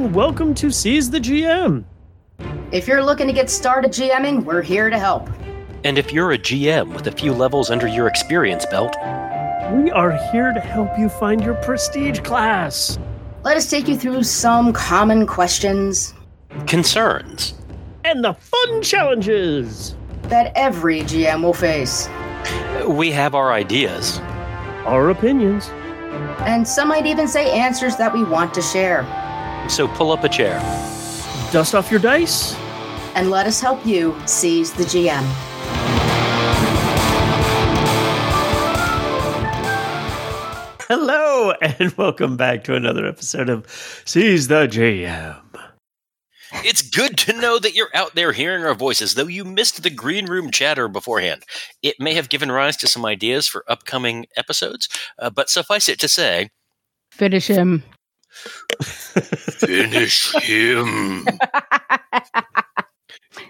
and welcome to Seize the GM. If you're looking to get started GMing, we're here to help. And if you're a GM with a few levels under your experience belt, we are here to help you find your prestige class. Let us take you through some common questions, concerns, and the fun challenges that every GM will face. We have our ideas, our opinions, and some might even say answers that we want to share. So pull up a chair, dust off your dice, and let us help you seize the GM. Hello, and welcome back to another episode of Seize the GM. It's good to know that you're out there hearing our voices, though you missed the green room chatter beforehand. It may have given rise to some ideas for upcoming episodes, uh, but suffice it to say Finish him. Finish him.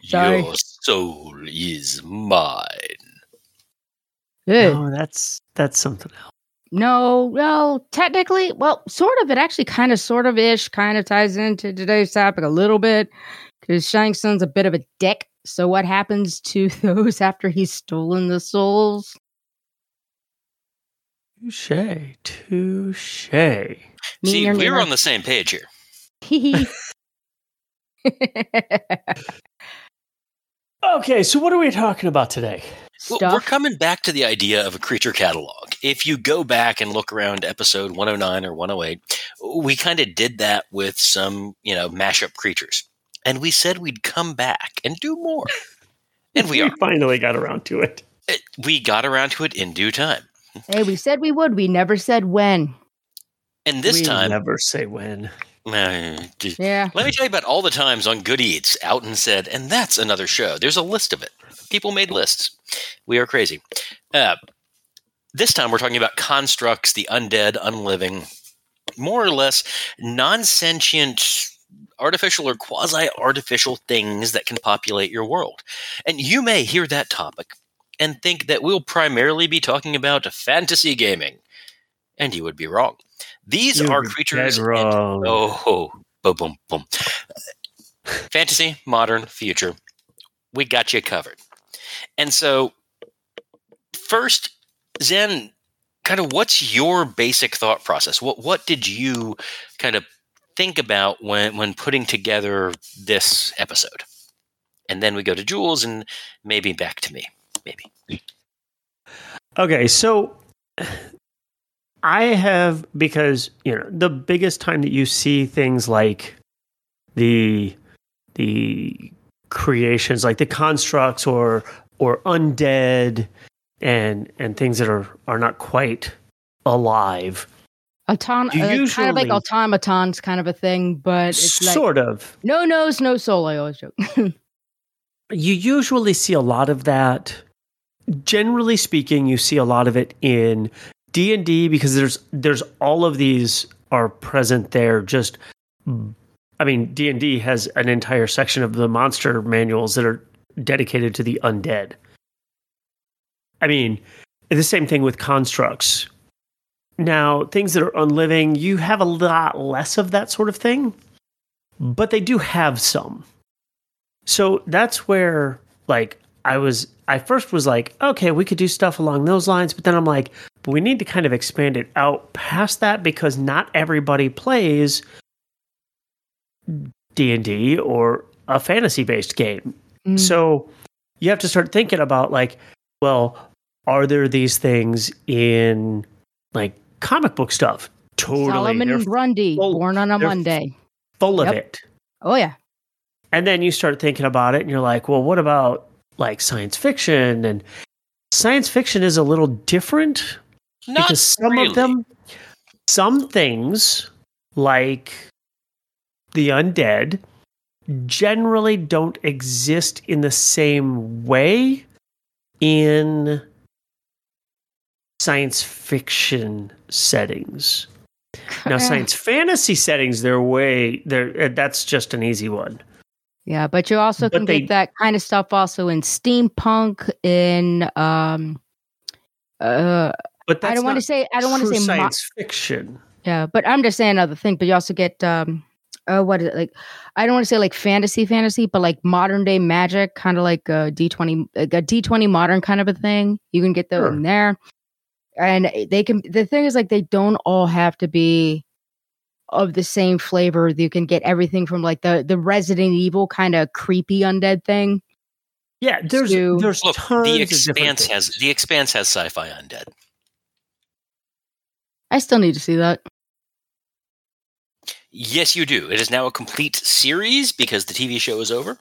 Sorry. Your soul is mine. Good. Oh, that's that's something else. No, well, technically, well, sort of. It actually kind of, sort of ish, kind of ties into today's topic a little bit because Shang Tsung's a bit of a dick. So, what happens to those after he's stolen the souls? Touche, touche. See, we're on the same page here. okay, so what are we talking about today? Well, we're coming back to the idea of a creature catalog. If you go back and look around episode 109 or 108, we kind of did that with some, you know, mashup creatures. And we said we'd come back and do more. And we, we finally got around to it. it. We got around to it in due time. Hey, we said we would. We never said when. And this we time, never say when. Uh, yeah. Let me tell you about all the times on Good Eats, Alton said, and that's another show. There's a list of it. People made lists. We are crazy. Uh, this time we're talking about constructs, the undead, unliving, more or less non sentient, artificial or quasi artificial things that can populate your world. And you may hear that topic and think that we'll primarily be talking about fantasy gaming. And you would be wrong. These you are creatures. And, oh, boom, boom, boom. Fantasy, modern, future. We got you covered. And so, first, Zen, kind of what's your basic thought process? What what did you kind of think about when when putting together this episode? And then we go to Jules and maybe back to me. Maybe. Okay, so I have because you know the biggest time that you see things like the the creations like the constructs or or undead and and things that are are not quite alive. Auton- uh, usually, kind of like automatons, kind of a thing, but it's like, sort of no nose, no soul. I always joke. you usually see a lot of that. Generally speaking, you see a lot of it in D and D because there's there's all of these are present there. Just, I mean, D and D has an entire section of the monster manuals that are dedicated to the undead. I mean, the same thing with constructs. Now, things that are unliving, you have a lot less of that sort of thing, but they do have some. So that's where, like, I was, I first was like, okay, we could do stuff along those lines, but then I'm like, but we need to kind of expand it out past that because not everybody plays D&D or a fantasy based game. Mm. So you have to start thinking about like, well, are there these things in like comic book stuff? Totally. Solomon they're Grundy, full, born on a Monday. Full of yep. it. Oh yeah. And then you start thinking about it and you're like, well, what about like science fiction? And science fiction is a little different Not because some really. of them some things like the undead generally don't exist in the same way in science fiction settings. Now, science fantasy settings, they're way they're that's just an easy one. Yeah, but you also But can they- get that kind of stuff also in steampunk, in um, uh, But that's I don't want to say I don't want to true say mo- science fiction. yeah, but I'm just saying another thing. But you also get um, uh, what is it like? I don't want to say like fantasy, fantasy, but like modern day magic, kind of like a D twenty, like a D twenty modern kind of a thing. You can get those Sure. in there, and they can. The thing is, like, they don't all have to be of the same flavor. You can get everything from like the the Resident Evil kind of creepy undead thing. Yeah, there's So- there's Look, tons the of expanse has the expanse has sci-fi undead. I still need to see that. Yes, you do. It is now a complete series because the TV show is over,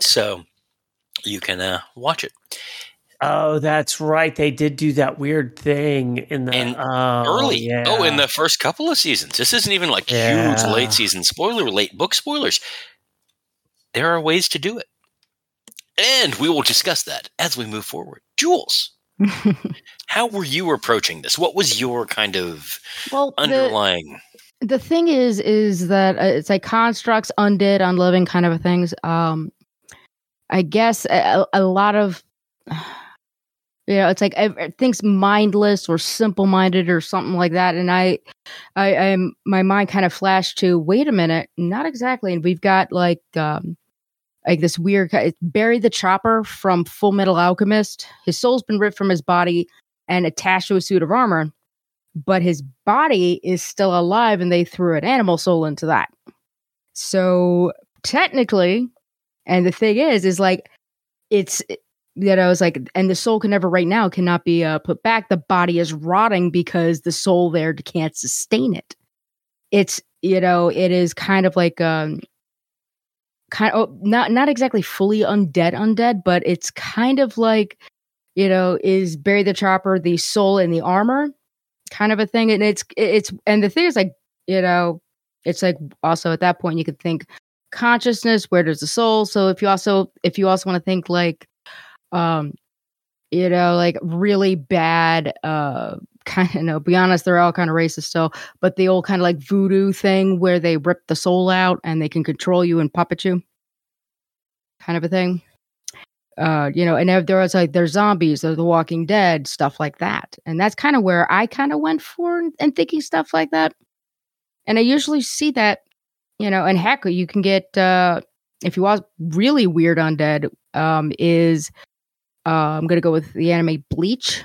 so you can uh, watch it. Oh, that's right. They did do that weird thing in the And oh, Early, Yeah. oh, in the first couple of seasons. This isn't even like Yeah. huge late season spoiler, late book spoilers. There are ways to do it, and we will discuss that as we move forward. Jules, how were you approaching this? What was your kind of well, the, underlying? the thing is is that uh, it's like constructs undead unliving kind of things um i guess a, a lot of you know it's like things mindless or simple minded or something like that and i i i'm my mind kind of flashed to wait a minute not exactly and we've got like um like this weird it's barry the chopper from full metal alchemist his soul's been ripped from his body and attached to a suit of armor but his body is still alive and they threw an animal soul into that. So technically, and the thing is, is like it's you know, it's like, and the soul can never right now cannot be uh, put back. The body is rotting because the soul there can't sustain it. It's you know, it is kind of like um, kind of not not exactly fully undead, undead, but it's kind of like you know, is Barry the Chopper the soul in the armor? kind of a thing and it's it's and the thing is like you know it's like also at that point you could think consciousness where does the soul so if you also if you also want to think like um you know like really bad uh kind of no be honest they're all kind of racist still but the old kind of like voodoo thing where they rip the soul out and they can control you and puppet you? Kind of a thing? Uh you know and there- was like there's zombies there's the walking dead stuff like that and that's kind of where i kind of went for and, and thinking stuff like that. And i usually see that you know and heck you can get uh if you want really weird undead um is uh i'm gonna go with the anime bleach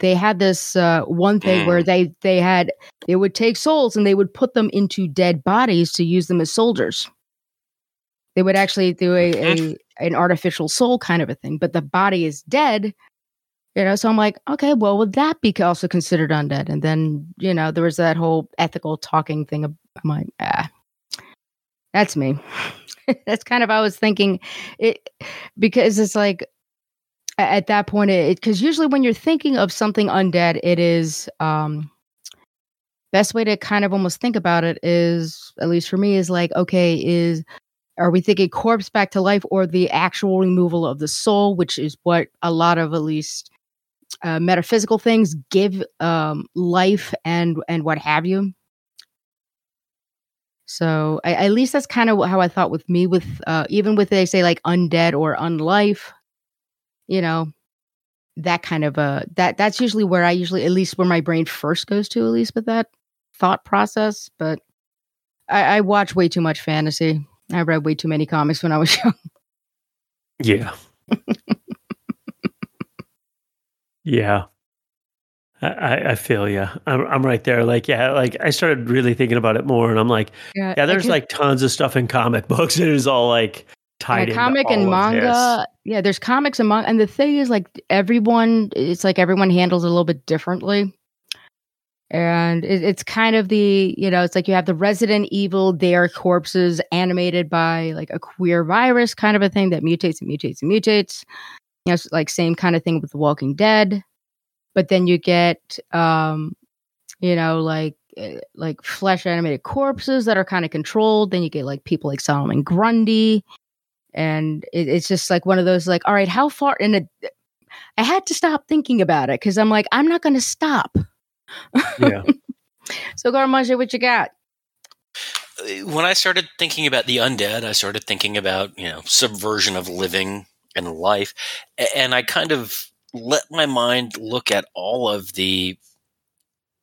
they had this uh one thing Mm. where they they had they would take souls and they would put them into dead bodies to use them as soldiers they would actually do a, a an artificial soul kind of a thing, but the body is dead. You know, so I'm like, okay, well, would that be also considered undead? And then, you know, there was that whole ethical talking thing. of- I'm like, ah, that's me. that's kind of I was thinking it because it's like at that point it because usually when you're thinking of something undead, it is um best way to kind of almost think about it is at least for me is like okay is are we thinking corpse back to life or the actual removal of the soul which is what a lot of at least uh, metaphysical things give um, life and and what have you. So I, at least that's kind of how i thought with me with uh, even with they say like undead or unlife you know that kind of a that that's usually where i usually at least where my brain first goes to at least with that thought process but i i watch way too much fantasy I read way too many comics when I was young. Yeah. yeah. I, I, feel you. I'm, I'm right there. Like, yeah, like I started really thinking about it more and I'm like, yeah, there's like tons of stuff in comic books. It is all like tied yeah, comic and manga. Yeah, there's comics and manga. And the thing is, like, everyone, it's like everyone handles it a little bit differently. And it, it's kind of the, you know, it's like you have the Resident Evil, their corpses animated by like a queer virus kind of a thing that mutates and mutates and mutates. You know, it's like same kind of thing with The Walking Dead. But then you get, um, you know, like uh, like flesh animated corpses that are kind of controlled. Then you get like people like Solomon Grundy, and it, it's just like one of those like, all right, how far? And it, I had to stop thinking about it because I'm like, I'm not going to stop. Yeah. so, Garmaja, what you got? When I started thinking about the undead, I started thinking about you know subversion of living and life, and I kind of let my mind look at all of the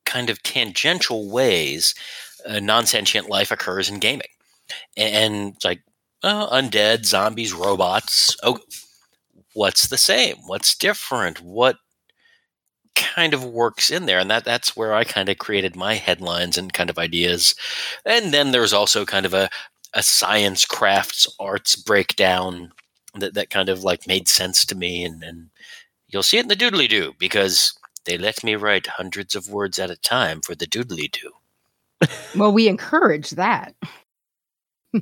kind of tangential ways uh, non-sentient life occurs in gaming. and it's like uh, undead, zombies, robots. Oh, what's the same? What's different? What kind of works in there? And that that's where I kind of created my headlines and kind of ideas. And then there's also kind of a a science crafts arts breakdown that, that kind of like made sense to me and, and you'll see it in the doodly doo because they let me write hundreds of words at a time for the doodly doo. well, we encourage that.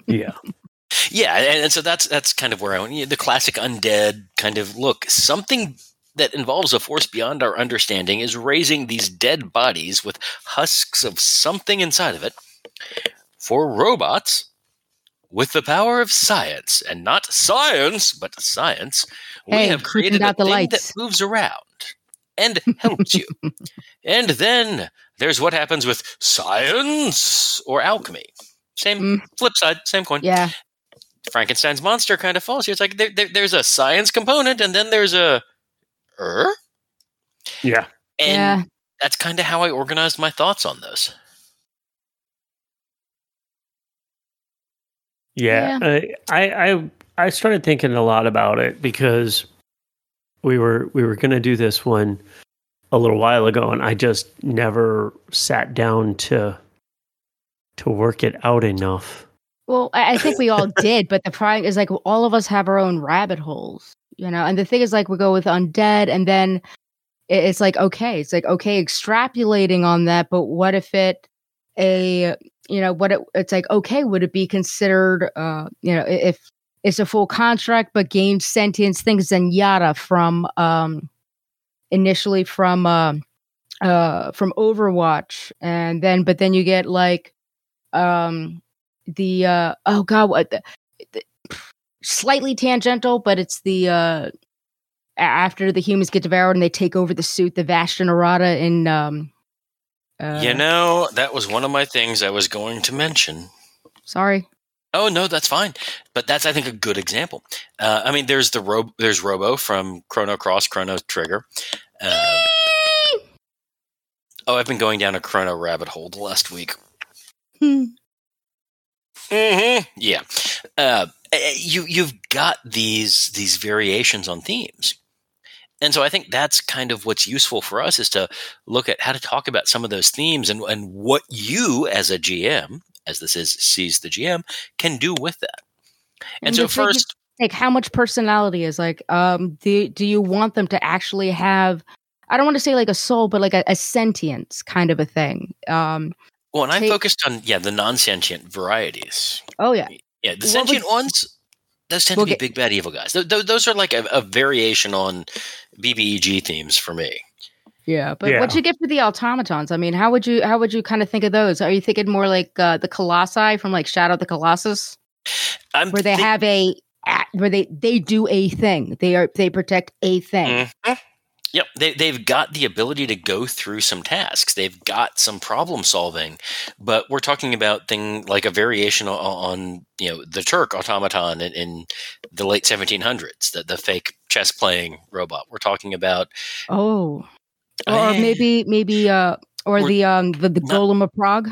yeah. Yeah, and, and, so that's that's kind of where I went. The classic undead kind of look. Something that involves a force beyond our understanding is raising these dead bodies with husks of something inside of it for robots with the power of science, and not science, but science, hey, we have created a thing lights. that moves around and helps you. and then there's what happens with science or alchemy. Same mm. flip side, same coin. Yeah. Frankenstein's monster kind of falls here. It's like there, there, there's a science component, and then there's a er. Yeah. And yeah. that's kind of how I organized my thoughts on those. Yeah, yeah. I, I I started thinking a lot about it because we were we were going to do this one a little while ago, and I just never sat down to to work it out enough. Well, I think we all did, but the problem is like all of us have our own rabbit holes, you know. And the thing is, like, we go with undead, and then it's like okay, it's like okay, extrapolating on that, but what if it a you know what it, it's like okay would it be considered uh you know if it's a full contract but gained sentience things zenyatta from um initially from uh, uh from overwatch and then but then you get like um the uh oh god what the, the, slightly tangential but it's the uh after the humans get devoured and they take over the suit the Vashta Nerada in um uh, you know, that was one of my things I was going to mention. Sorry. Oh no, that's fine. But that's I think a good example. Uh, I mean, there's the Ro- there's Robo from Chrono Cross, Chrono Trigger. Uh, oh, I've been going down a Chrono rabbit hole the last week. Hmm. Mm-hmm. Yeah. Uh, you you've got these these variations on themes. And so I think that's kind of what's useful for us is to look at how to talk about some of those themes and, and what you as a GM, as this is Seize the GM, can do with that. And, and so first like how much personality is like um do do you want them to actually have I don't want to say like a soul, but like a, a sentience kind of a thing. Um well, and I'm focused on yeah the non-sentient varieties. Oh yeah, yeah. The sentient was, ones those tend we'll to be get, big bad evil guys. Th- th- those are like a, a, variation on BBEG themes for me. Yeah, but yeah. what you get for the automatons? I mean, how would you how would you kind of think of those? Are you thinking more like uh, the colossi from like Shadow of the Colossus, I'm where they th- have a where they they do a thing. They are they protect a thing. Mm-hmm. Yep, they, they've got the ability to go through some tasks. They've got some problem solving, but we're talking about thing like a variation on, on you know the Turk automaton in, in the late 1700s, the the fake chess playing robot. We're talking about oh, or maybe maybe uh or the um the, the golem of Prague.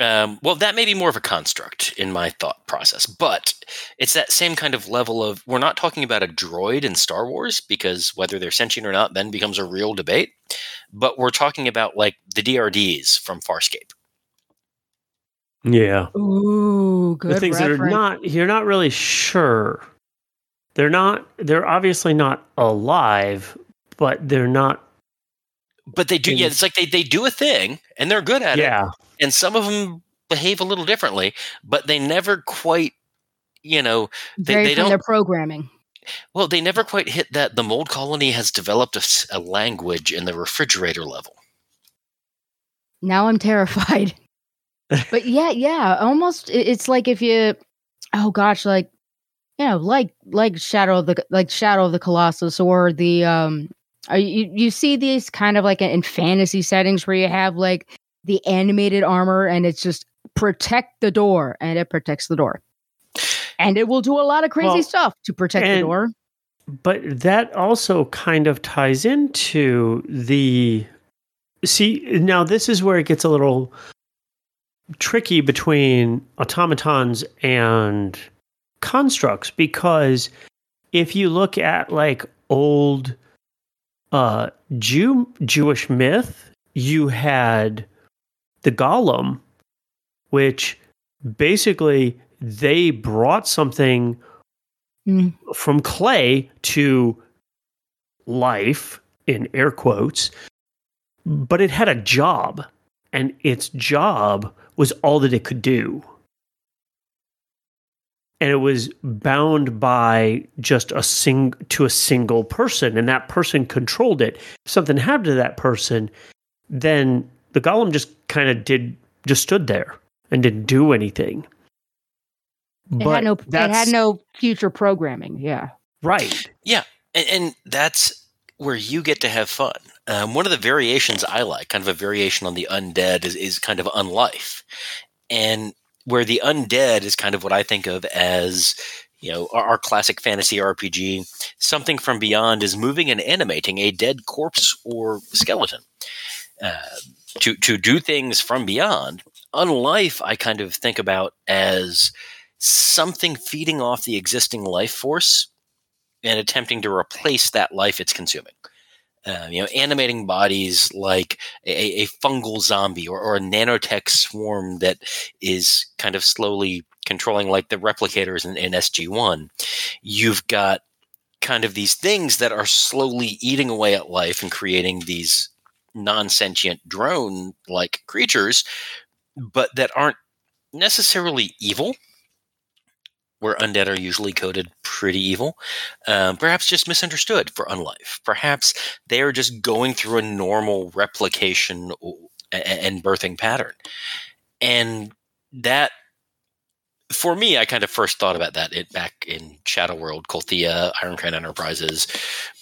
Um, well, that may be more of a construct in my thought process, but it's that same kind of level of we're not talking about a droid in Star Wars because whether they're sentient or not then becomes a real debate, but we're talking about like the DRDs from Farscape. Yeah. Ooh, good. The things reference. that are not you're not really sure. They're not they're obviously not alive, but they're not but they do yeah, it's like they, they do a thing and they're good at it. yeah. it and some of them behave a little differently, but they never quite, you know, they, Very they don't. Their programming. Well, they never quite hit that. The mold colony has developed a, a language in the refrigerator level. Now I'm terrified. but yeah, yeah, almost. It's like if you, oh gosh, like you know, like like Shadow of the like Shadow of the Colossus or the um, you you see these kind of like in fantasy settings where you have like the animated armor and it's just protect the door and it protects the door. And it will do a lot of crazy well, stuff to protect and, the door. But that also kind of ties into the see now this is where it gets a little tricky between automatons and constructs because if you look at like old uh Jew Jewish myth, you had the golem which basically they brought something Mm. from clay to life in air quotes but it had a job and its job was all that it could do and it was bound by just a sing to a single person and that person controlled it if something happened to that person then the golem just kind of did just stood there and didn't do anything It had no. It had no future programming. Yeah. right and, and that's where you get to have fun. Um, one of the variations I like, kind of a variation on the undead, is, is kind of unlife, and where the undead is kind of what I think of as you know our, our classic fantasy RPG. Something from beyond is moving and animating a dead corpse or skeleton uh, to to do things from beyond. Unlife, I kind of think about as something feeding off the existing life force and attempting to replace that life it's consuming. Uh, you know, animating bodies like a, a fungal zombie or, or a nanotech swarm that is kind of slowly controlling, like the replicators in, in SG1. You've got kind of these things that are slowly eating away at life and creating these non sentient drone like creatures, but that aren't necessarily evil where undead are usually coded pretty evil. Um, perhaps just misunderstood for unlife. Perhaps they are just going through a normal replication and birthing pattern. And that, for me, I kind of first thought about that it, back in Shadow World, Kulthea, Iron Crown Enterprises,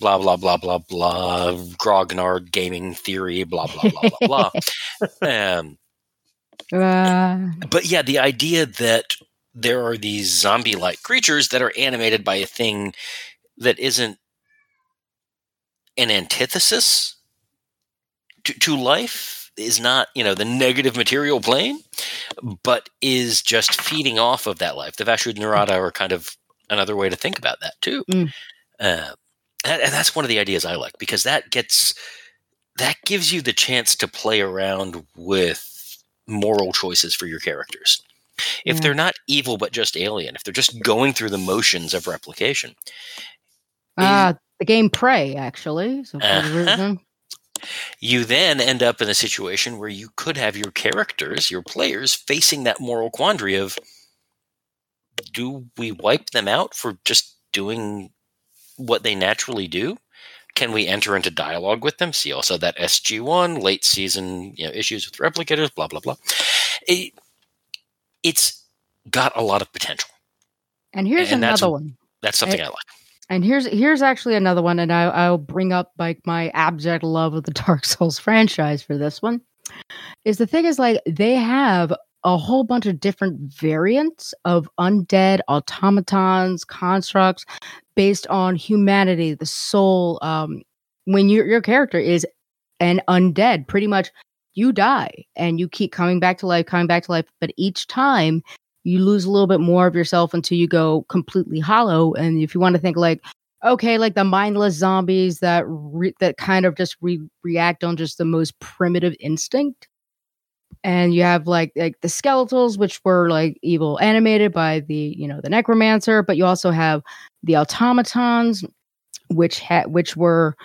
blah, blah, blah, blah, blah, Grognard Gaming Theory, blah, blah, blah, blah, blah. Um, Uh, but yeah, the idea that there are these zombie like creatures that are animated by a thing that isn't an antithesis to, to life is not, you know, the negative material plane, but is just feeding off of that life. The Vashta Nerada are kind of another way to think about that too. Mm. Uh, and, that's one of the ideas I like because that gets that gives you the chance to play around with moral choices for your characters. If Yeah. they're not evil but just alien, if they're just going through the motions of replication, uh, the game Prey, actually. So for Uh-huh. You then end up in a situation where you could have your characters, your players, facing that moral quandary of do we wipe them out for just doing what they naturally do? Can we enter into dialogue with them? See also that SG1 late season you know, issues with replicators, blah blah blah. It, it's got a lot of potential. And here's And that's- another one. That's something I like. And here's here's actually another one, and I, I'll bring up like my abject love of the Dark Souls franchise for this one. Is the thing is like they have a whole bunch of different variants of undead automatons, constructs based on humanity, the soul. Um, when your your character is an undead, pretty much you die and you keep coming back to life, coming back to life, but each time you lose a little bit more of yourself until you go completely hollow. And if you want to think like, okay, like the mindless zombies that re- that kind of just re- react on just the most primitive instinct, and you have like like the skeletals, which were like evil animated by the you know the necromancer, but you also have the automatons, which had which were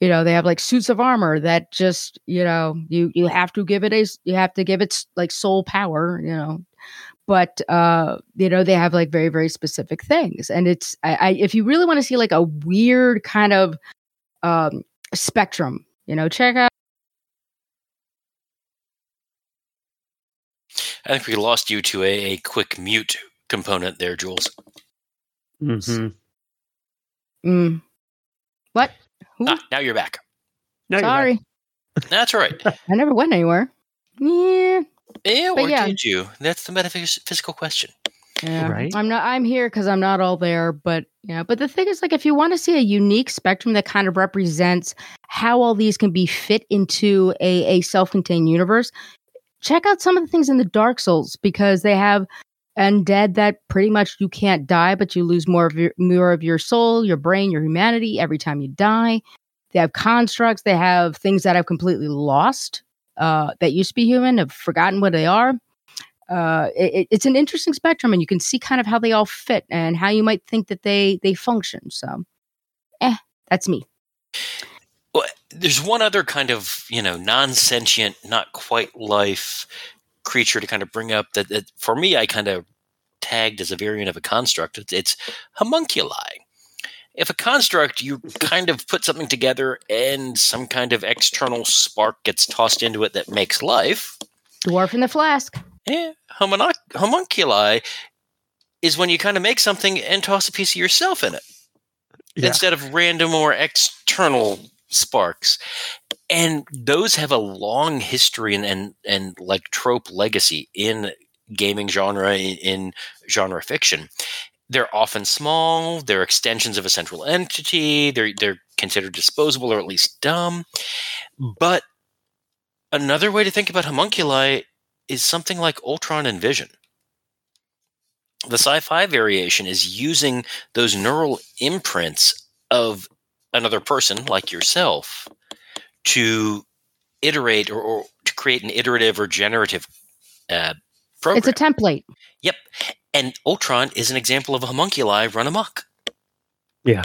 you know they have like suits of armor that just you know you you have to give it a you have to give it like soul power you know but uh you know they have like very very specific things and it's I, I if you really want to see like a weird kind of um spectrum you know check out I think we lost you to a, a quick mute component there, Jules. mm-hmm. mm, what Who? Ah, now you're back. No, you're back. sorry That's all right. i never went anywhere yeah Yeah, But or yeah. did you? That's the metaphysical question. Yeah, Right? I'm not. I'm here because I'm not all there. But yeah, but the thing is, like, if you want to see a unique spectrum that kind of represents how all these can be fit into a, a self-contained universe, check out some of the things in the Dark Souls because they have undead that pretty much you can't die, but you lose more of your more of your soul, your brain, your humanity every time you die. They have constructs. They have things that I've completely lost uh, that used to be human, have forgotten what they are. Uh, it, it's an interesting spectrum, and you can see kind of how they all fit and how you might think that they they function. So, eh, that's me. Well, there's one other kind of you know non-sentient, not quite life creature to kind of bring up that, that for me I kind of tagged as a variant of a construct. It's, it's homunculi. If a construct, you kind of put something together and some kind of external spark gets tossed into it that makes life. Dwarf in the flask. Yeah, homunculi is when you kind of make something and toss a piece of yourself in it yeah. instead of random or external sparks and those have a long history and and, and like trope legacy in gaming genre in, in genre fiction they're often small they're extensions of a central entity they're they're considered disposable or at least dumb. But another way to think about homunculi is something like ultron and vision. The sci-fi variation is using those neural imprints of another person like yourself to iterate or, or to create an iterative or generative uh, program. It's a template. Yep. And Ultron is an example of a homunculi run amok. Yeah.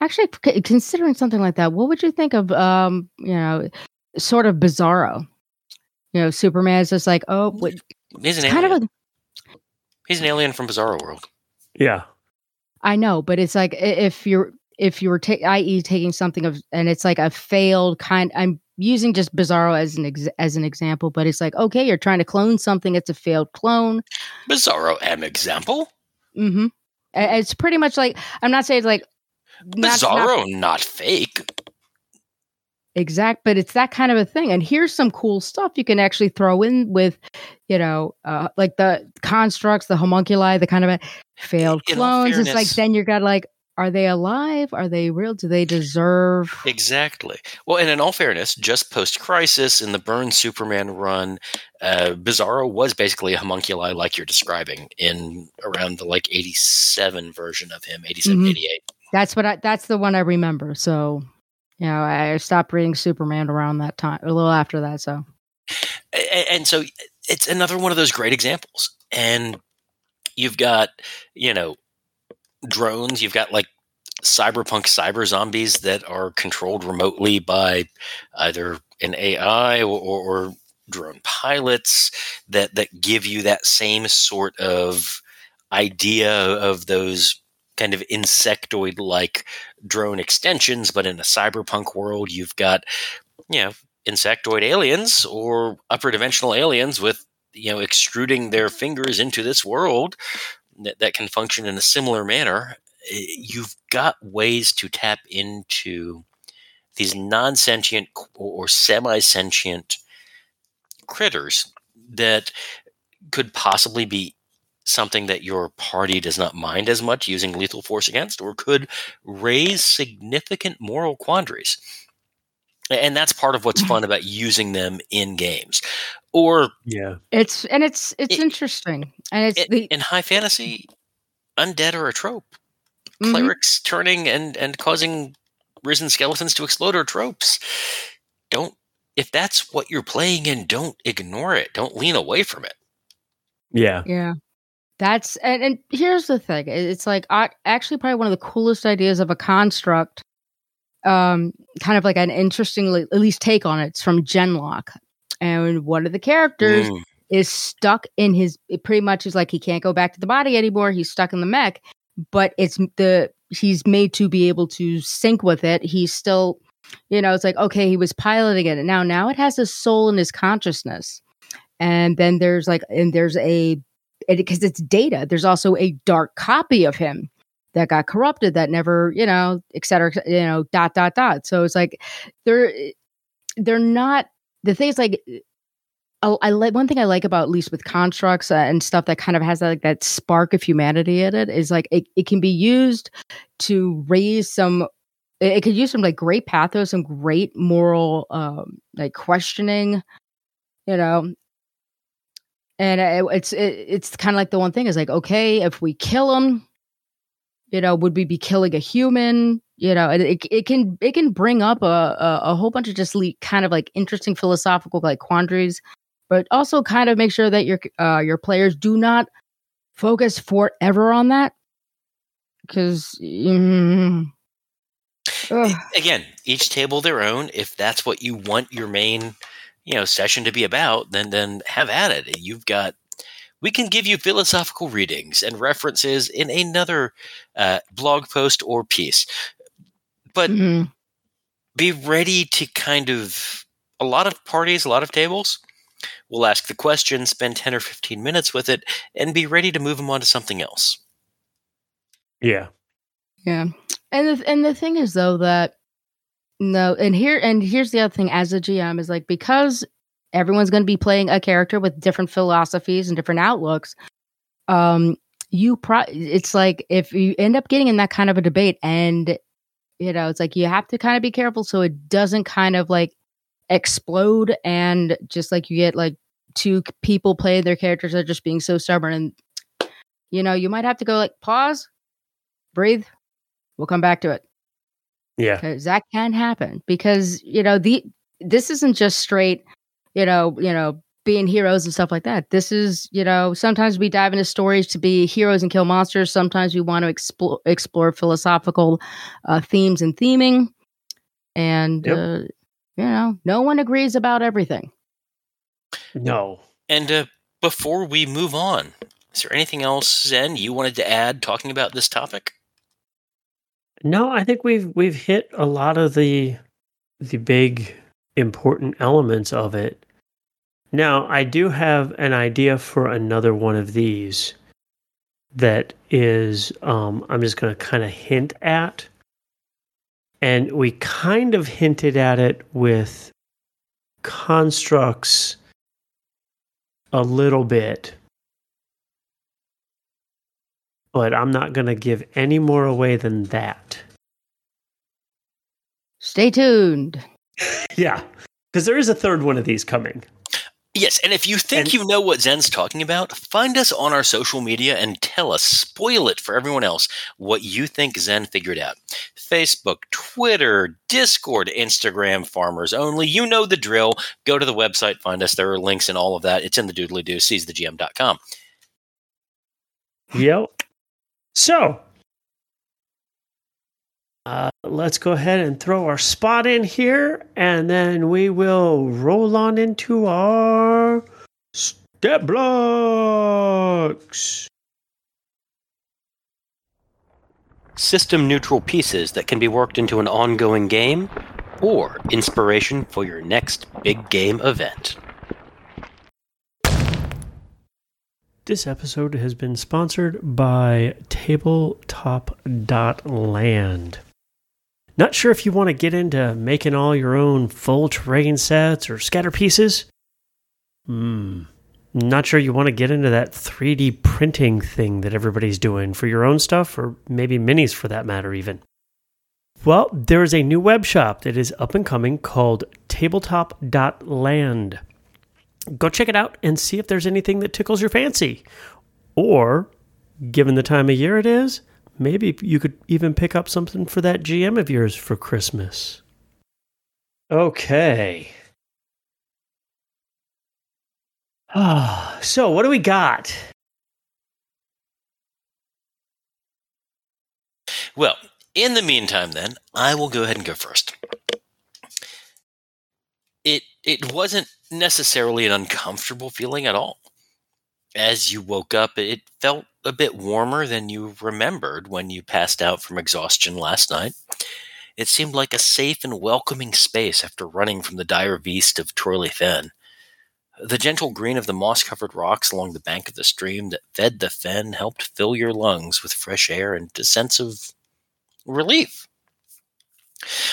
Actually, considering something like that, what would you think of, um, you know, sort of Bizarro? You know, Superman is just like, oh, what? He's an alien. Kind of a, He's an alien from Bizarro World. Yeah. I know, but it's like if you're if you were ta- i.e. taking something of and it's like a failed kind I'm using just Bizarro as an ex- as an example, but it's like okay, you're trying to clone something, it's a failed clone. Bizarro an example. Mm-hmm. It's pretty much like I'm not saying it's like not, Bizarro not, not fake. Exact, but it's that kind of a thing. And here's some cool stuff you can actually throw in with, you know, uh, like the constructs, the homunculi, the kind of failed in clones. It's like then you're got like, are they alive? Are they real? Do they deserve? Exactly. Well, and in all fairness, just post crisis in the Byrne Superman run, uh, Bizarro was basically a homunculi like you're describing in around the like 87 version of him, 87, mm-hmm. 88. That's what I, that's the one I remember. So, you know, I stopped reading Superman around that time, a little after that. So, and, and so it's another one of those great examples. And you've got, you know, drones. You've got like cyberpunk cyber zombies that are controlled remotely by either an AI or, or, drone pilots that that give you that same sort of idea of those kind of insectoid like drone extensions but in a cyberpunk world you've got you know insectoid aliens or upper dimensional aliens with you know extruding their fingers into this world that, that can function in a similar manner, eh, you've got ways to tap into these non sentient or semi sentient critters that could possibly be something that your party does not mind as much using lethal force against, or could raise significant moral quandaries. And that's part of what's fun about using them in games or yeah. It's and it's it's it, interesting and it's it, the, in high fantasy undead are a trope. Mm-hmm. clerics turning and and causing risen skeletons to explode are tropes. Don't if that's what you're playing in don't ignore it. Don't lean away from it. Yeah. Yeah. That's and, and here's the thing it's like I, actually probably one of the coolest ideas of a construct um kind of like an interesting at least take on it. It's from Genlock and one of the characters mm. is stuck in his it pretty much is like he can't go back to the body anymore he's stuck in the mech but it's the he's made to be able to sync with it he's still you know it's like okay he was piloting it and now now it has a soul in his consciousness and then there's like and there's a because it, it's data there's also a dark copy of him that got corrupted that never you know et cetera you know dot dot dot so it's like they're they're not the thing is like I, I like one thing I like about at least with constructs uh, and stuff that kind of has that, like that spark of humanity in it is like it, it can be used to raise some it, it could use some like great pathos some great moral um like questioning you know? And it, it's it, it's kind of like the one thing is like okay if we kill him you know would we be killing a human you know it, it, can it can bring up a, a, a whole bunch of just le- kind of like interesting philosophical like quandaries but also kind of make sure that your uh, your players do not focus forever on that because mm, again each table their own if that's what you want your main you know session to be about then then have at it you've got we can give you philosophical readings and references in another uh, blog post or piece but mm-hmm. be ready to kind of a lot of parties a lot of tables will ask the question spend 10 or 15 minutes with it and be ready to move them on to something else yeah yeah and the, and the thing is though that no, and here and here's the other thing as a GM is like because everyone's going to be playing a character with different philosophies and different outlooks. Um, you pro it's like if you end up getting in that kind of a debate and you know it's like you have to kind of be careful so it doesn't kind of like explode and just like you get like two people play their characters are just being so stubborn and you know you might have to go like pause breathe we'll come back to it yeah. Because that can happen because, you know, the this isn't just straight, you know, you know, being heroes and stuff like that. This is, you know, sometimes we dive into stories to be heroes and kill monsters. Sometimes we want to explore explore philosophical uh, themes and theming. And yep. uh, you know, no one agrees about everything. No. And uh, before we move on, is there anything else, Zen, you wanted to add talking about this topic? No, I think we've we've hit a lot of the the big important elements of it. Now, I do have an idea for another one of these that is um, I'm just going to kind of hint at. And we kind of hinted at it with constructs a little bit but I'm not going to give any more away than that. Stay tuned. yeah, because there is a third one of these coming. Yes, and if you think and, you know what Zen's talking about, find us on our social media and tell us, spoil it for everyone else, what you think Zen figured out. Facebook, Twitter, Discord, Instagram, Farmers Only. You know the drill. Go to the website, find us. There are links and all of that. It's in the doodly doo, seizethegm.com. Yep. So, uh, let's go ahead and throw our spot in here, and then we will roll on into our step blocks. System neutral pieces that can be worked into an ongoing game, or inspiration for your next big game event. This episode has been sponsored by Tabletop.land. Not sure if you want to get into making all your own full terrain sets or scatter pieces? Hmm. Not sure you want to get into that 3D printing thing that everybody's doing for your own stuff, or maybe minis for that matter, even. Well, there is a new web shop that is up and coming called Tabletop.land go check it out and see if there's anything that tickles your fancy. Or, given the time of year it is, maybe you could even pick up something for that GM of yours for Christmas. Okay. Ah, so what do we got? Well, in the meantime, then, I will go ahead and go first. It it wasn't necessarily an uncomfortable feeling at all. As you woke up, it felt a bit warmer than you remembered when you passed out from exhaustion last night. It seemed like a safe and welcoming space after running from the dire beast of Troily Fen. The gentle green of the moss covered rocks along the bank of the stream that fed the fen helped fill your lungs with fresh air and a sense of relief.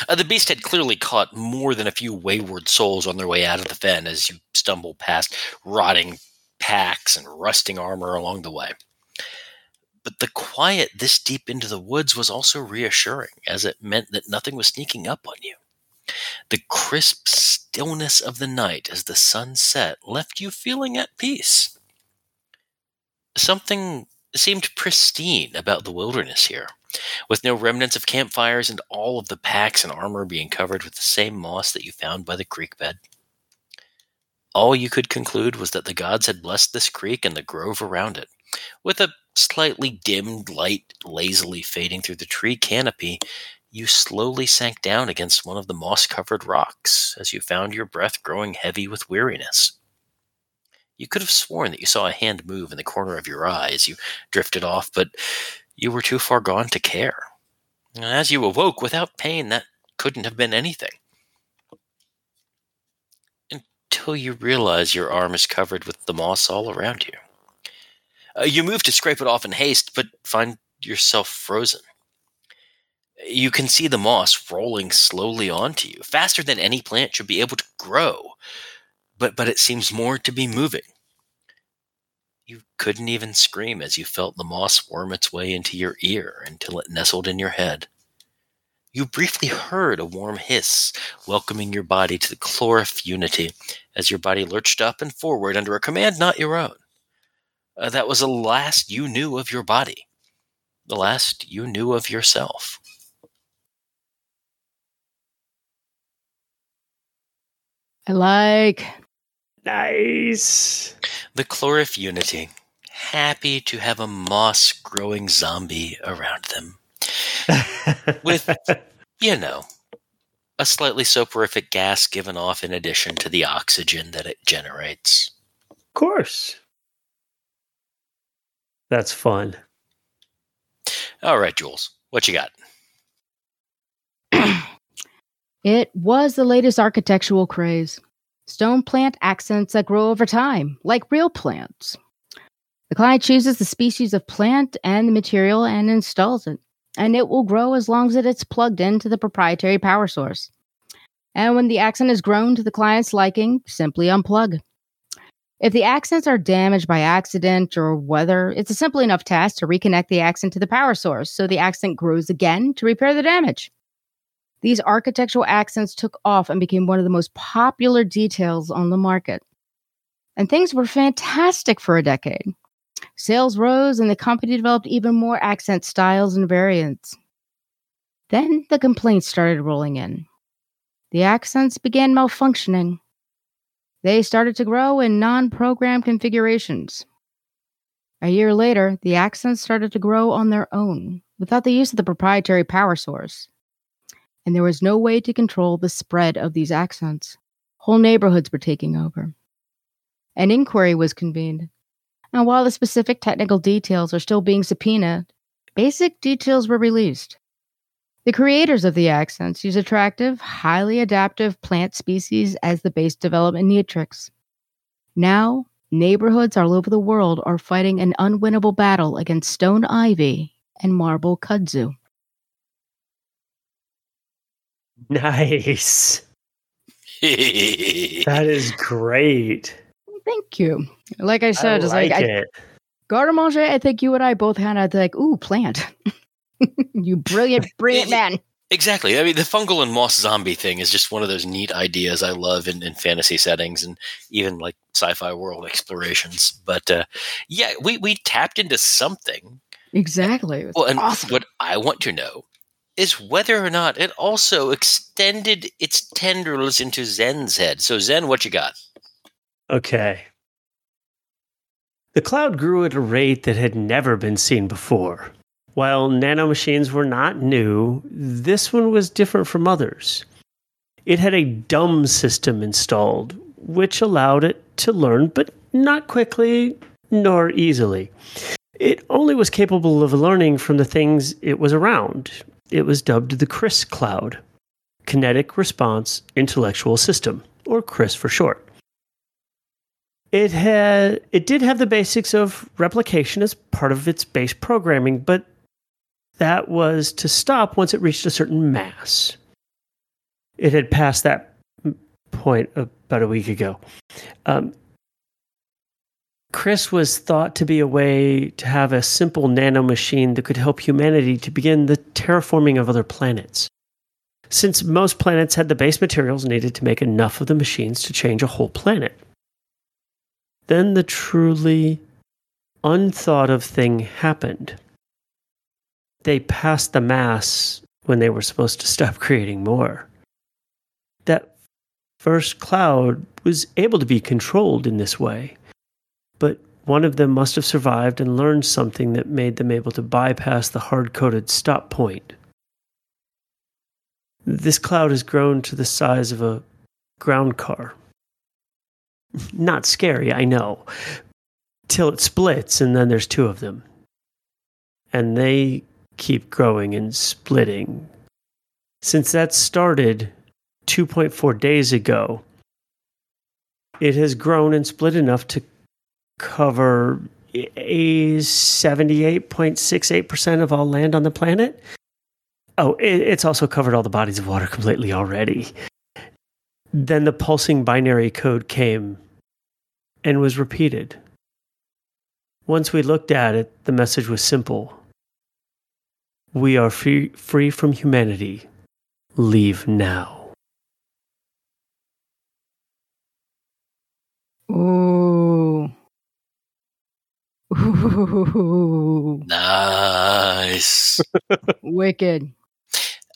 Uh, the beast had clearly caught more than a few wayward souls on their way out of the fen as you stumbled past rotting packs and rusting armor along the way. But the quiet this deep into the woods was also reassuring, as it meant that nothing was sneaking up on you. The crisp stillness of the night as the sun set left you feeling at peace. Something seemed pristine about the wilderness here, with no remnants of campfires and all of the packs and armor being covered with the same moss that you found by the creek bed. All you could conclude was that the gods had blessed this creek and the grove around it. With a slightly dimmed light lazily fading through the tree canopy, you slowly sank down against one of the moss covered rocks as you found your breath growing heavy with weariness. You could have sworn that you saw a hand move in the corner of your eye as you drifted off, but you were too far gone to care. As you awoke without pain, that couldn't have been anything. Until you realize your arm is covered with the moss all around you. Uh, you move to scrape it off in haste, but find yourself frozen. You can see the moss rolling slowly onto you, faster than any plant should be able to grow, but, but it seems more to be moving. You couldn't even scream as you felt the moss worm its way into your ear until it nestled in your head. You briefly heard a warm hiss, welcoming your body to the chloroph unity as your body lurched up and forward under a command not your own. Uh, that was the last you knew of your body, the last you knew of yourself. I like. Nice. The chloroph unity, happy to have a moss growing zombie around them. With, you know, a slightly soporific gas given off in addition to the oxygen that it generates. Of course. That's fun. All right, Jules, what you got? It was the latest architectural craze. Stone plant accents that grow over time, like real plants. The client chooses the species of plant and the material and installs it, and it will grow as long as it's plugged into the proprietary power source. And when the accent is grown to the client's liking, simply unplug. If the accents are damaged by accident or weather, it's a simple enough task to reconnect the accent to the power source so the accent grows again to repair the damage. These architectural accents took off and became one of the most popular details on the market. And things were fantastic for a decade. Sales rose and the company developed even more accent styles and variants. Then the complaints started rolling in. The accents began malfunctioning. They started to grow in non programmed configurations. A year later, the accents started to grow on their own without the use of the proprietary power source and there was no way to control the spread of these accents. Whole neighborhoods were taking over. An inquiry was convened, and while the specific technical details are still being subpoenaed, basic details were released. The creators of the accents use attractive, highly adaptive plant species as the base development matrix. Now, neighborhoods all over the world are fighting an unwinnable battle against stone ivy and marble kudzu. Nice. that is great. Thank you. Like I said, I it's like, like it. I, Garden Manger, I think you and I both had a like, ooh, plant. you brilliant, brilliant man. Exactly. I mean, the fungal and moss zombie thing is just one of those neat ideas I love in, in fantasy settings and even like sci-fi world explorations. But uh, yeah, we we tapped into something. Exactly. It was Well, and awesome. what I want to know is whether or not it also extended its tendrils into Zen's head. So Zen, what you got? Okay. The cloud grew at a rate that had never been seen before. While nanomachines were not new, this one was different from others. It had a dumb system installed, which allowed it to learn, but not quickly nor easily. It only was capable of learning from the things it was around. It was dubbed the CRIS cloud Kinetic Response Intellectual System, or CRIS for short. It had it did have the basics of replication as part of its base programming, but that was to stop once it reached a certain mass. It had passed that point about a week ago. Um, CRIS was thought to be a way to have a simple nanomachine that could help humanity to begin the terraforming of other planets. Since most planets had the base materials needed to make enough of the machines to change a whole planet. Then the truly unthought of thing happened. They passed the mass when they were supposed to stop creating more. That first cloud was able to be controlled in this way, but one of them must have survived and learned something that made them able to bypass the hard coded stop point. This cloud has grown to the size of a ground car. Not scary, I know, till it splits and then there's two of them. And they keep growing and splitting. Since that started 2.4 days ago, it has grown and split enough to cover a 78.68% of all land on the planet. Oh, it's also covered all the bodies of water completely already. Then the pulsing binary code came and was repeated. Once we looked at it, the message was simple We are free, free from humanity. Leave now. Ooh. Ooh. Nice. Wicked.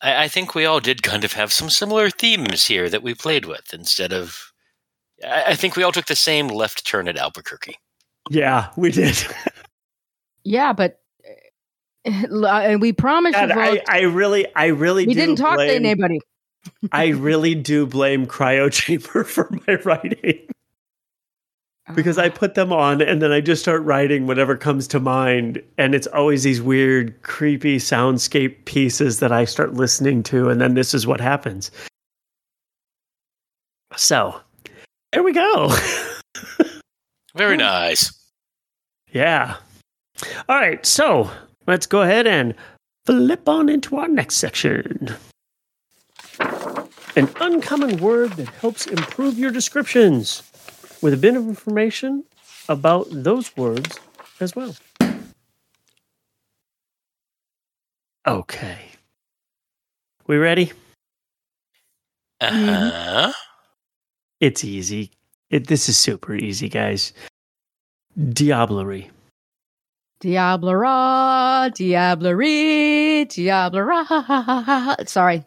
I, I think we all did kind of have some similar themes here that we played with instead of. I, I think we all took the same left turn at Albuquerque. Yeah, we did. Yeah, but uh, and we promised God, you I, I really, I really we do didn't talk to anybody. I really do blame Cryo Chamber for my writing because I put them on and then I just start writing whatever comes to mind, and it's always these weird, creepy soundscape pieces that I start listening to, and then this is what happens. So, there we go. Very nice. Yeah. All right. So let's go ahead and flip on into our next section. An uncommon word that helps improve your descriptions with a bit of information about those words as well. Okay. We ready? Uh huh. It's easy. It, this is super easy, guys. Diablerie. Diablara, Diablerie, Diablara. Sorry.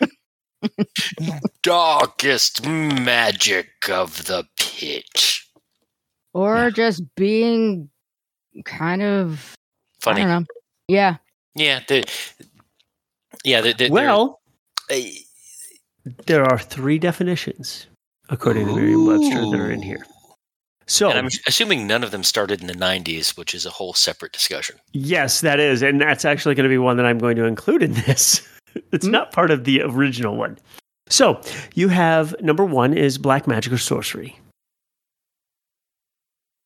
Darkest magic of the pitch. Or Yeah. just being kind of Funny. I don't know. Yeah. Yeah. The, yeah. The, the, Well, there- there are three definitions, according to Merriam-Webster, that are in here. So, and I'm assuming none of them started in the 90s, which is a whole separate discussion. yes, that is, and that's actually going to be one that I'm going to include in this. it's Hmm. not part of the original one. So, you have number one is black magic or sorcery.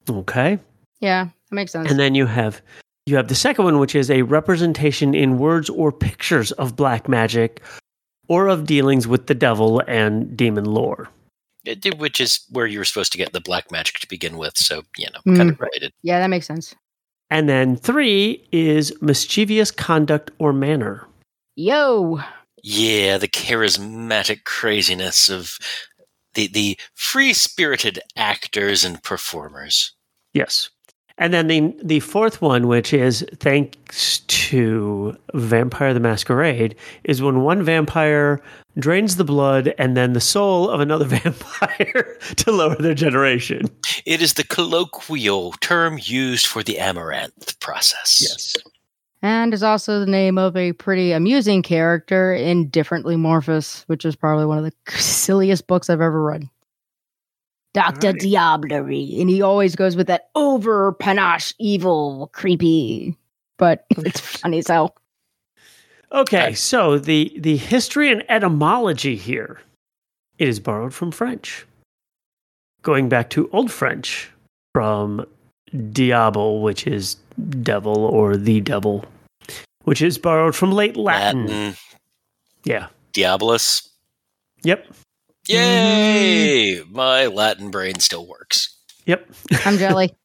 Okay, Yeah. That makes sense. and then you have you have the second one, which is a representation in words or pictures of black magic, or of dealings with the devil and demon lore. It- it- which is where you were supposed to get the black magic to begin with. So, you know, Mm. kind of related. yeah, that makes sense. And then three is mischievous conduct or manner. Yo. Yeah, the charismatic craziness of the the free spirited actors and performers. Yes. And then the the fourth one, which is thanks to Vampire the Masquerade, is when one vampire drains the blood and then the soul of another vampire to lower their generation. It is the colloquial term used for the amaranth process. Yes. And is also the name of a pretty amusing character in Differently Morphous, which is probably one of the silliest books I've ever read. Dr. Alright. Diablerie. And he always goes with that over panache, evil, creepy. But it's funny as hell. Okay, Okay. so the the history and etymology here it is borrowed from French. Going back to Old French from diable, which is devil or the devil, which is borrowed from late Latin. Latin, Yeah. Diabolus. Yep. Yay! Mm-hmm. My Latin brain still works. Yep. I'm jelly.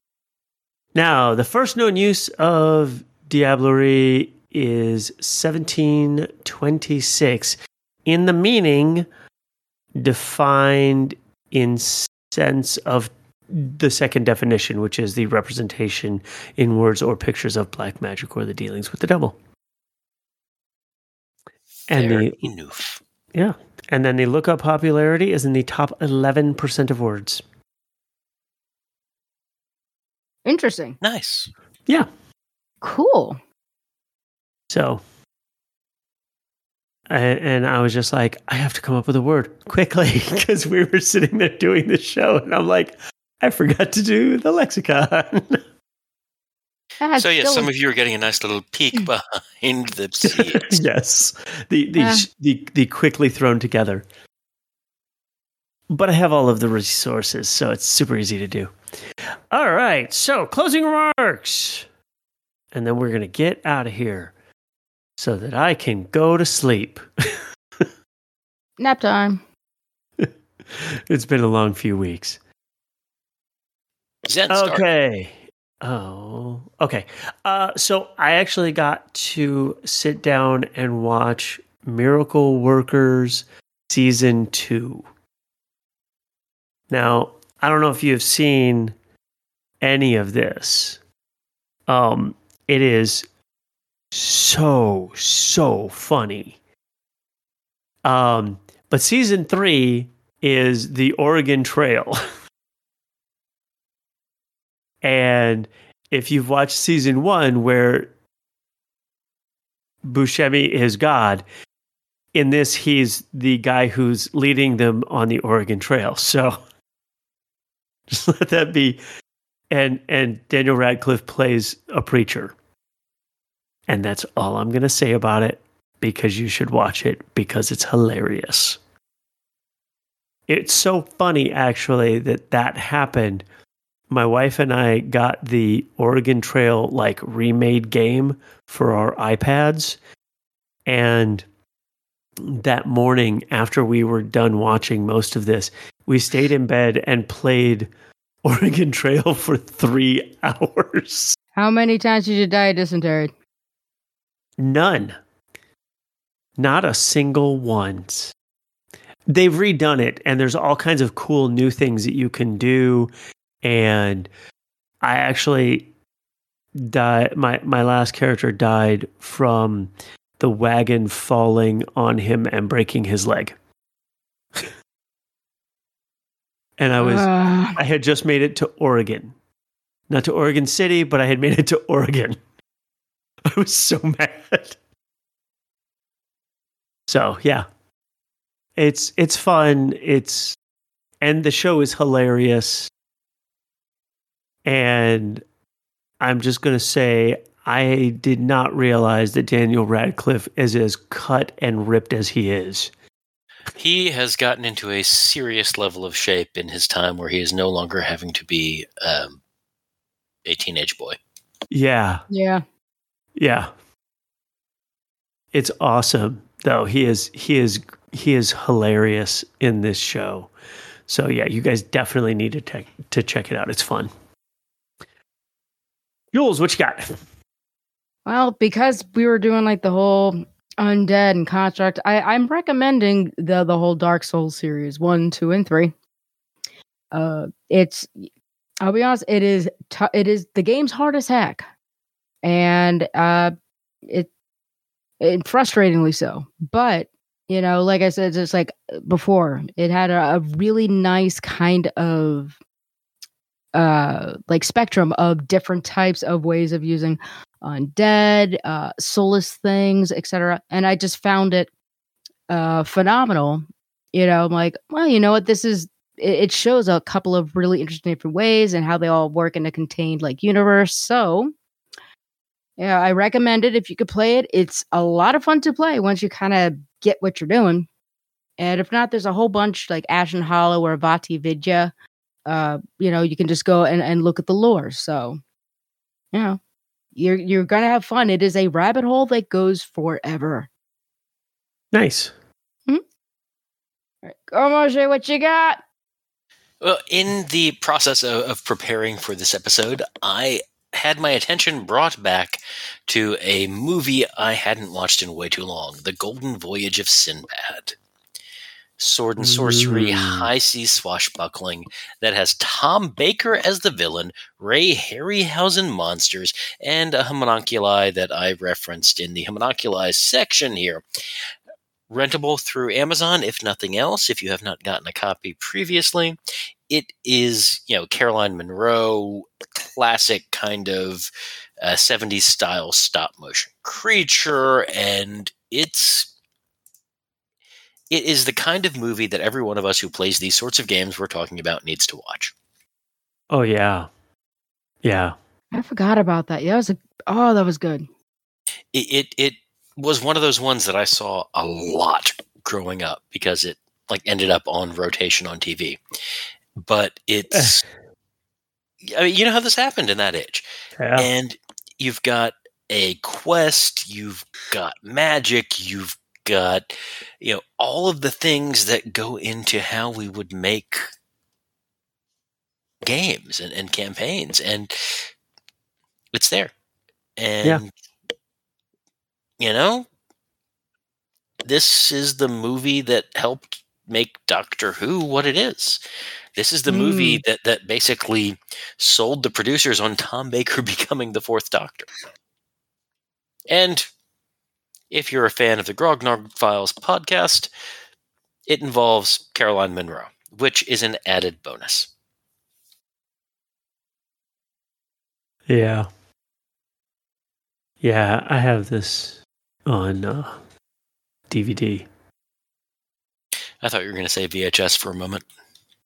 Now, the first known use of diablerie is 1726 in the meaning defined in sense of the second definition, which is the representation in words or pictures of black magic or the dealings with the devil. And Fair the enough. yeah, and then the lookup popularity is in the top eleven percent of words. Interesting. Nice. Yeah, Cool. So. And, and I was just like, I have to come up with a word quickly because we were sitting there doing the show, and I'm like, I forgot to do the lexicon. So yeah, some of you are getting a nice little peek behind the scenes. yes, the the, Uh. the the quickly thrown together. But I have all of the resources, so it's super easy to do. All right, so closing remarks, and then we're gonna get out of here so that I can go to sleep. nap time. it's been a long few weeks. Zen Star. Okay. Oh, okay. Uh, so I actually got to sit down and watch Miracle Workers season two. Now, I don't know if you've seen any of this. Um, it is so so funny. Um, but season three is the Oregon Trail. And if you've watched season one, where Buscemi is God, in this he's the guy who's leading them on the Oregon Trail. So just let that be. And and Daniel Radcliffe plays a preacher. And that's all I'm going to say about it because you should watch it because it's hilarious. It's so funny actually that that happened my wife and I got the Oregon Trail like remade game for our iPads. And that morning, after we were done watching most of this, we stayed in bed and played Oregon Trail for three hours. How many times did you die of dysentery? None. Not a single once. They've redone it, and there's all kinds of cool new things that you can do and I actually died. My my last character died from the wagon falling on him and breaking his leg. and I was Ah, I had just made it to Oregon, not to Oregon City, but I had made it to Oregon. I was so mad. So yeah, it's it's fun. It's and the show is hilarious. And I'm just going to say, I did not realize that Daniel Radcliffe is as cut and ripped as he is. He has gotten into a serious level of shape in his time where he is no longer having to be um, a teenage boy. Yeah, yeah. Yeah. It's awesome, though. He is he is he is hilarious in this show. So yeah, you guys definitely need to te- to check it out. It's fun. Jules, what you got? Well, because we were doing like the whole undead and construct, I, I'm recommending the the whole Dark Souls series one, two, and three. Uh, it's I'll be honest, it is t- it is the game's hardest as heck, and uh, it it frustratingly so. But you know, like I said, just like before, it had a, a really nice kind of uh like spectrum of different types of ways of using undead uh soulless things etc and i just found it uh phenomenal. You know i'm like well you know what? This is it, it shows a couple of really interesting different ways and how they all work in a contained like universe. So yeah i recommend it if you could play it. It's a lot of fun to play once you kind of get what you're doing. And if not there's a whole bunch like ashen hollow or VaatiVidya. Uh you know you can just go and, and look at the lore. So you know you're you're gonna have fun. It is a rabbit hole that goes forever. Nice. All right, go Moshe, what you got? Well, in the process of, of preparing for this episode, I had my attention brought back to a movie I hadn't watched in way too long The Golden Voyage of Sinbad. sword and sorcery, Mm. high sea swashbuckling that has Tom Baker as the villain, Ray Harryhausen monsters, and a homunculi that I referenced in the homunculi section here. Rentable through Amazon, if nothing else, if you have not gotten a copy previously. It is, you know, Caroline Munro, classic kind of uh, 70s style stop motion creature, and it's it is the kind of movie that every one of us who plays these sorts of games we're talking about needs to watch. Oh yeah, yeah. I forgot about that. Yeah, that was a, oh, that was good. It, it it was one of those ones that I saw a lot growing up because it like ended up on rotation on TV. But eh. it's I mean, you know how this happened in that age. yeah. and you've got a quest you've got magic you've got you know all of the things that go into how we would make games and, and campaigns and it's there and Yeah. You know this is the movie that helped make doctor who what it is this is the movie hmm. that that basically sold the producers on Tom Baker becoming the fourth Doctor. And if you're a fan of the Grognard Files podcast, it involves Caroline Munro, which is an added bonus. Yeah. Yeah, I have this on uh, DVD. I thought you were going to say VHS for a moment.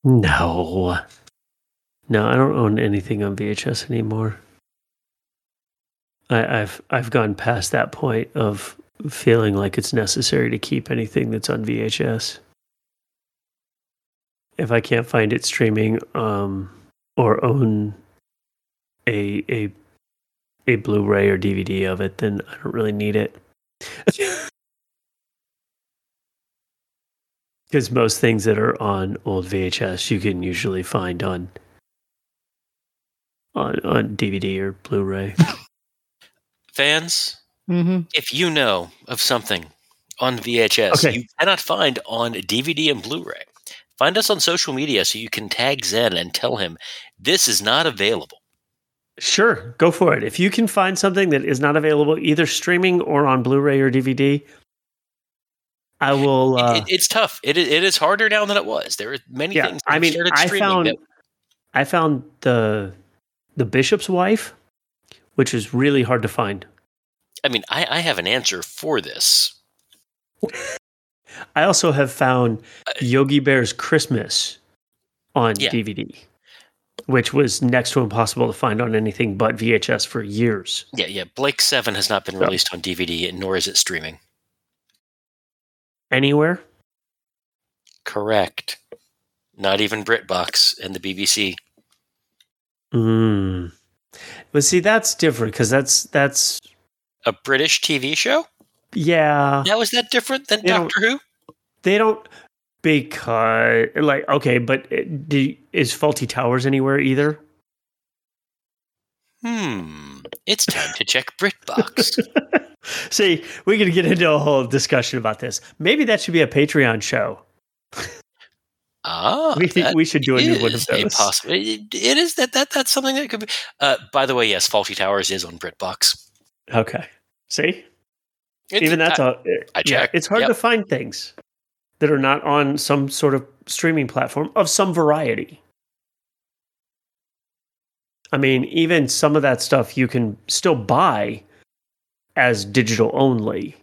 No. No, I don't own anything on VHS anymore. I, I've I've gone past that point of feeling like it's necessary to keep anything that's on VHS. If I can't find it streaming um, or own a a a Blu-ray or DVD of it, then I don't really need it. Because most things that are on old VHS, you can usually find on on on DVD or Blu-ray. Fans, Mm-hmm. if you know of something on VHS Okay. you cannot find on DVD and Blu-ray, find us on social media so you can tag Zen and tell him this is not available. Sure, go for it. If you can find something that is not available either streaming or on Blu-ray or DVD, I will. Uh, it, it's tough. It, it is harder now than it was. There are many yeah, things. I mean, started I streaming found that- I found the the Bishop's Wife, which is really hard to find. I mean, I, I have an answer for this. I also have found Yogi Bear's Christmas on Yeah. DVD, which was next to impossible to find on anything but VHS for years. Yeah, yeah. Blake Seven has not been released on DVD, nor is it streaming. Anywhere? Correct. Not even BritBox and the BBC. Mm. But see, that's different because that's that's A British TV show? yeah. How is that different than They Doctor Who? They don't because like okay, but do, is Fawlty Towers anywhere either? Hmm. It's time to check BritBox. See, we could get into a whole discussion about this. Maybe that should be a Patreon show. ah, we, we should do a new one of those. possi- it- it is that, that that's something that could be. Uh, by the way, yes, Fawlty Towers is on BritBox. Okay. See, It- even that's I- a I yeah, checked. It's hard Yep. to find things that are not on some sort of streaming platform of some variety. I mean, even some of that stuff you can still buy as digital only.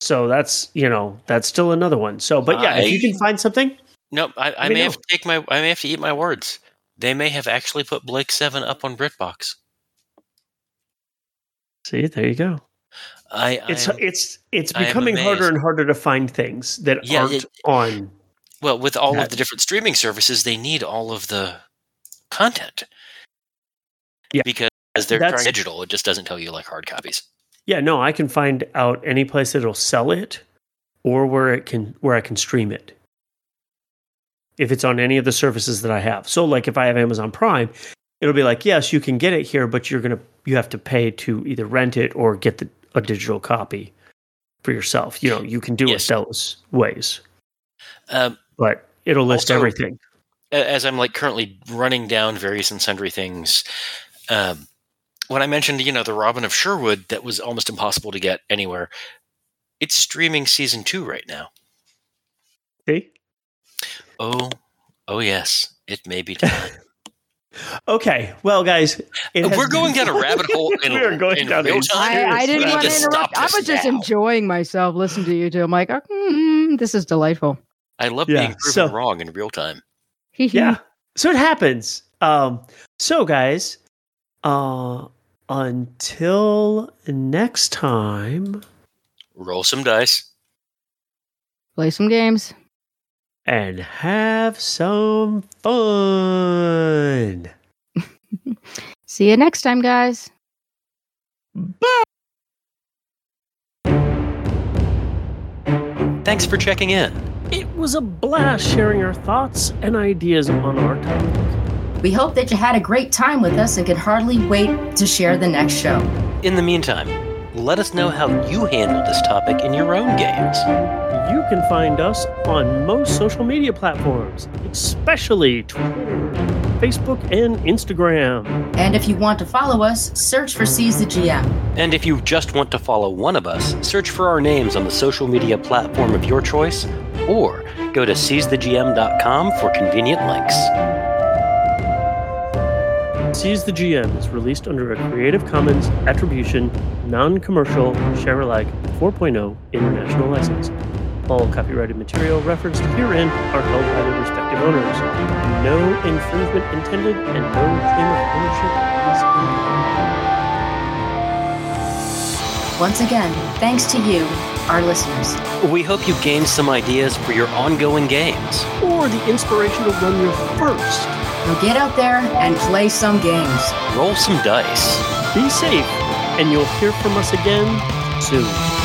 So that's you know that's still another one. So, but yeah, if you can find something, No, I, I may know. have to take my. I may have to eat my words. They may have actually put Blake Seven up on BritBox. see, there you go. I, I It's am- it's it's becoming harder and harder to find things that Yeah, aren't it- on. well with all that- of the different streaming services. They need all of the content. Yeah, because they're that's- digital. It just doesn't tell you like hard copies. Yeah, no, I can find out any place that'll sell it or where it can where I can stream it. If it's on any of the services that I have. So like if I have Amazon Prime, it'll be like, "Yes, you can get it here, but you're to you have to pay to either rent it or get the, a digital copy for yourself. You know, you can do Yes. it those ways, Um, but it'll list Also- everything. as I'm like currently running down various and sundry things, um, when I mentioned, you know, the Robin of Sherwood that was almost impossible to get anywhere, it's streaming season two right now. See? Oh, oh yes, it may be time. Okay, well, guys, it We're going down a rabbit hole in, We are going in down a real time. I, I didn't want to to interrupt. I was just now. enjoying myself listening to you two. I'm like, oh, mm, this is delightful. I love Yeah, being proven so- wrong in real time. yeah. So it happens. Um, so guys, uh, until next time, Roll some dice. Play some games. and have some fun. See you next time, guys. Bye. Thanks for checking in. It was a blast sharing our thoughts and ideas on our topic. We hope that you had a great time with us and can hardly wait to share the next show. In the meantime, let us know how you handle this topic in your own games. You can find us on most social media platforms, especially Twitter, Facebook, and Instagram. And if you want to follow us, search for Seize the GM. And if you just want to follow one of us, search for our names on the social media platform of your choice, or go to seizethegm.com for convenient links. Seize the GM is released under a Creative Commons Attribution, Non Commercial, Share Alike 4.0 International License. All copyrighted material referenced herein are held by their respective owners. No infringement intended and no claim of ownership is implied. Once again, thanks to you, our listeners. We hope you gained some ideas for your ongoing games. Or the inspiration to run your first. Now get out there and play some games. Roll some dice. Be safe, and you'll hear from us again soon.